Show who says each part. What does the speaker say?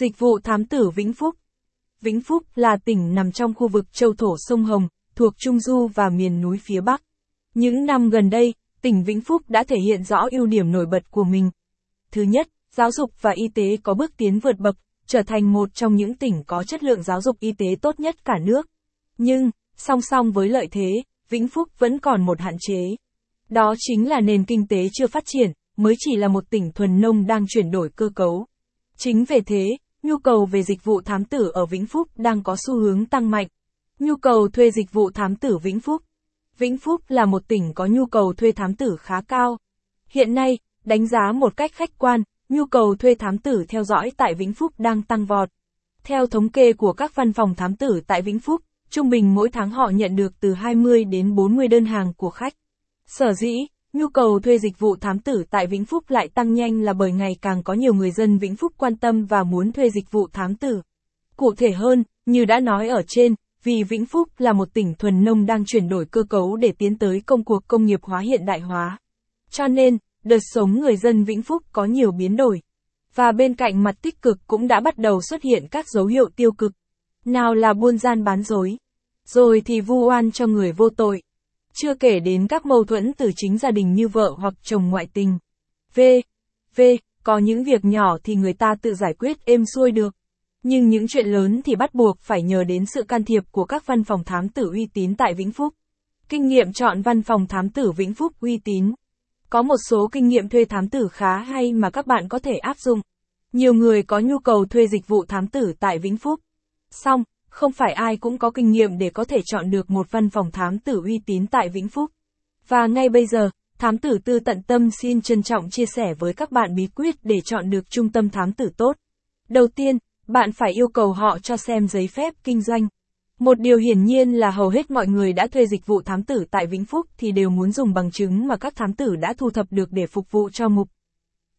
Speaker 1: Dịch vụ thám tử Vĩnh Phúc Vĩnh Phúc là tỉnh nằm trong khu vực châu thổ sông Hồng, thuộc Trung Du và miền núi phía Bắc. Những năm gần đây, tỉnh Vĩnh Phúc đã thể hiện rõ ưu điểm nổi bật của mình. Thứ nhất, giáo dục và y tế có bước tiến vượt bậc, trở thành một trong những tỉnh có chất lượng giáo dục y tế tốt nhất cả nước. Nhưng, song song với lợi thế, Vĩnh Phúc vẫn còn một hạn chế. Đó chính là nền kinh tế chưa phát triển, mới chỉ là một tỉnh thuần nông đang chuyển đổi cơ cấu. Chính về thế, nhu cầu về dịch vụ thám tử ở Vĩnh Phúc đang có xu hướng tăng mạnh. Nhu cầu thuê dịch vụ thám tử Vĩnh Phúc Vĩnh Phúc là một tỉnh có nhu cầu thuê thám tử khá cao. Hiện nay, đánh giá một cách khách quan, nhu cầu thuê thám tử theo dõi tại Vĩnh Phúc đang tăng vọt. Theo thống kê của các văn phòng thám tử tại Vĩnh Phúc, trung bình mỗi tháng họ nhận được từ 20 đến 40 đơn hàng của khách. Sở dĩ, nhu cầu thuê dịch vụ thám tử tại Vĩnh Phúc lại tăng nhanh là bởi ngày càng có nhiều người dân Vĩnh Phúc quan tâm và muốn thuê dịch vụ thám tử. Cụ thể hơn, như đã nói ở trên, vì Vĩnh Phúc là một tỉnh thuần nông đang chuyển đổi cơ cấu để tiến tới công cuộc công nghiệp hóa hiện đại hóa. Cho nên, đời sống người dân Vĩnh Phúc có nhiều biến đổi. Và bên cạnh mặt tích cực cũng đã bắt đầu xuất hiện các dấu hiệu tiêu cực. Nào là buôn gian bán dối, rồi thì vu oan cho người vô tội. Chưa kể đến các mâu thuẫn từ chính gia đình như vợ hoặc chồng ngoại tình. V. V. Có những việc nhỏ thì người ta tự giải quyết êm xuôi được. Nhưng những chuyện lớn thì bắt buộc phải nhờ đến sự can thiệp của các văn phòng thám tử uy tín tại Vĩnh Phúc. Kinh nghiệm chọn văn phòng thám tử Vĩnh Phúc uy tín. Có một số kinh nghiệm thuê thám tử khá hay mà các bạn có thể áp dụng. Nhiều người có nhu cầu thuê dịch vụ thám tử tại Vĩnh Phúc. Xong, không phải ai cũng có kinh nghiệm để có thể chọn được một văn phòng thám tử uy tín tại Vĩnh Phúc. Và ngay bây giờ, thám tử tư tận tâm xin trân trọng chia sẻ với các bạn bí quyết để chọn được trung tâm thám tử tốt. Đầu tiên, bạn phải yêu cầu họ cho xem giấy phép kinh doanh. Một điều hiển nhiên là hầu hết mọi người đã thuê dịch vụ thám tử tại Vĩnh Phúc thì đều muốn dùng bằng chứng mà các thám tử đã thu thập được để phục vụ cho mục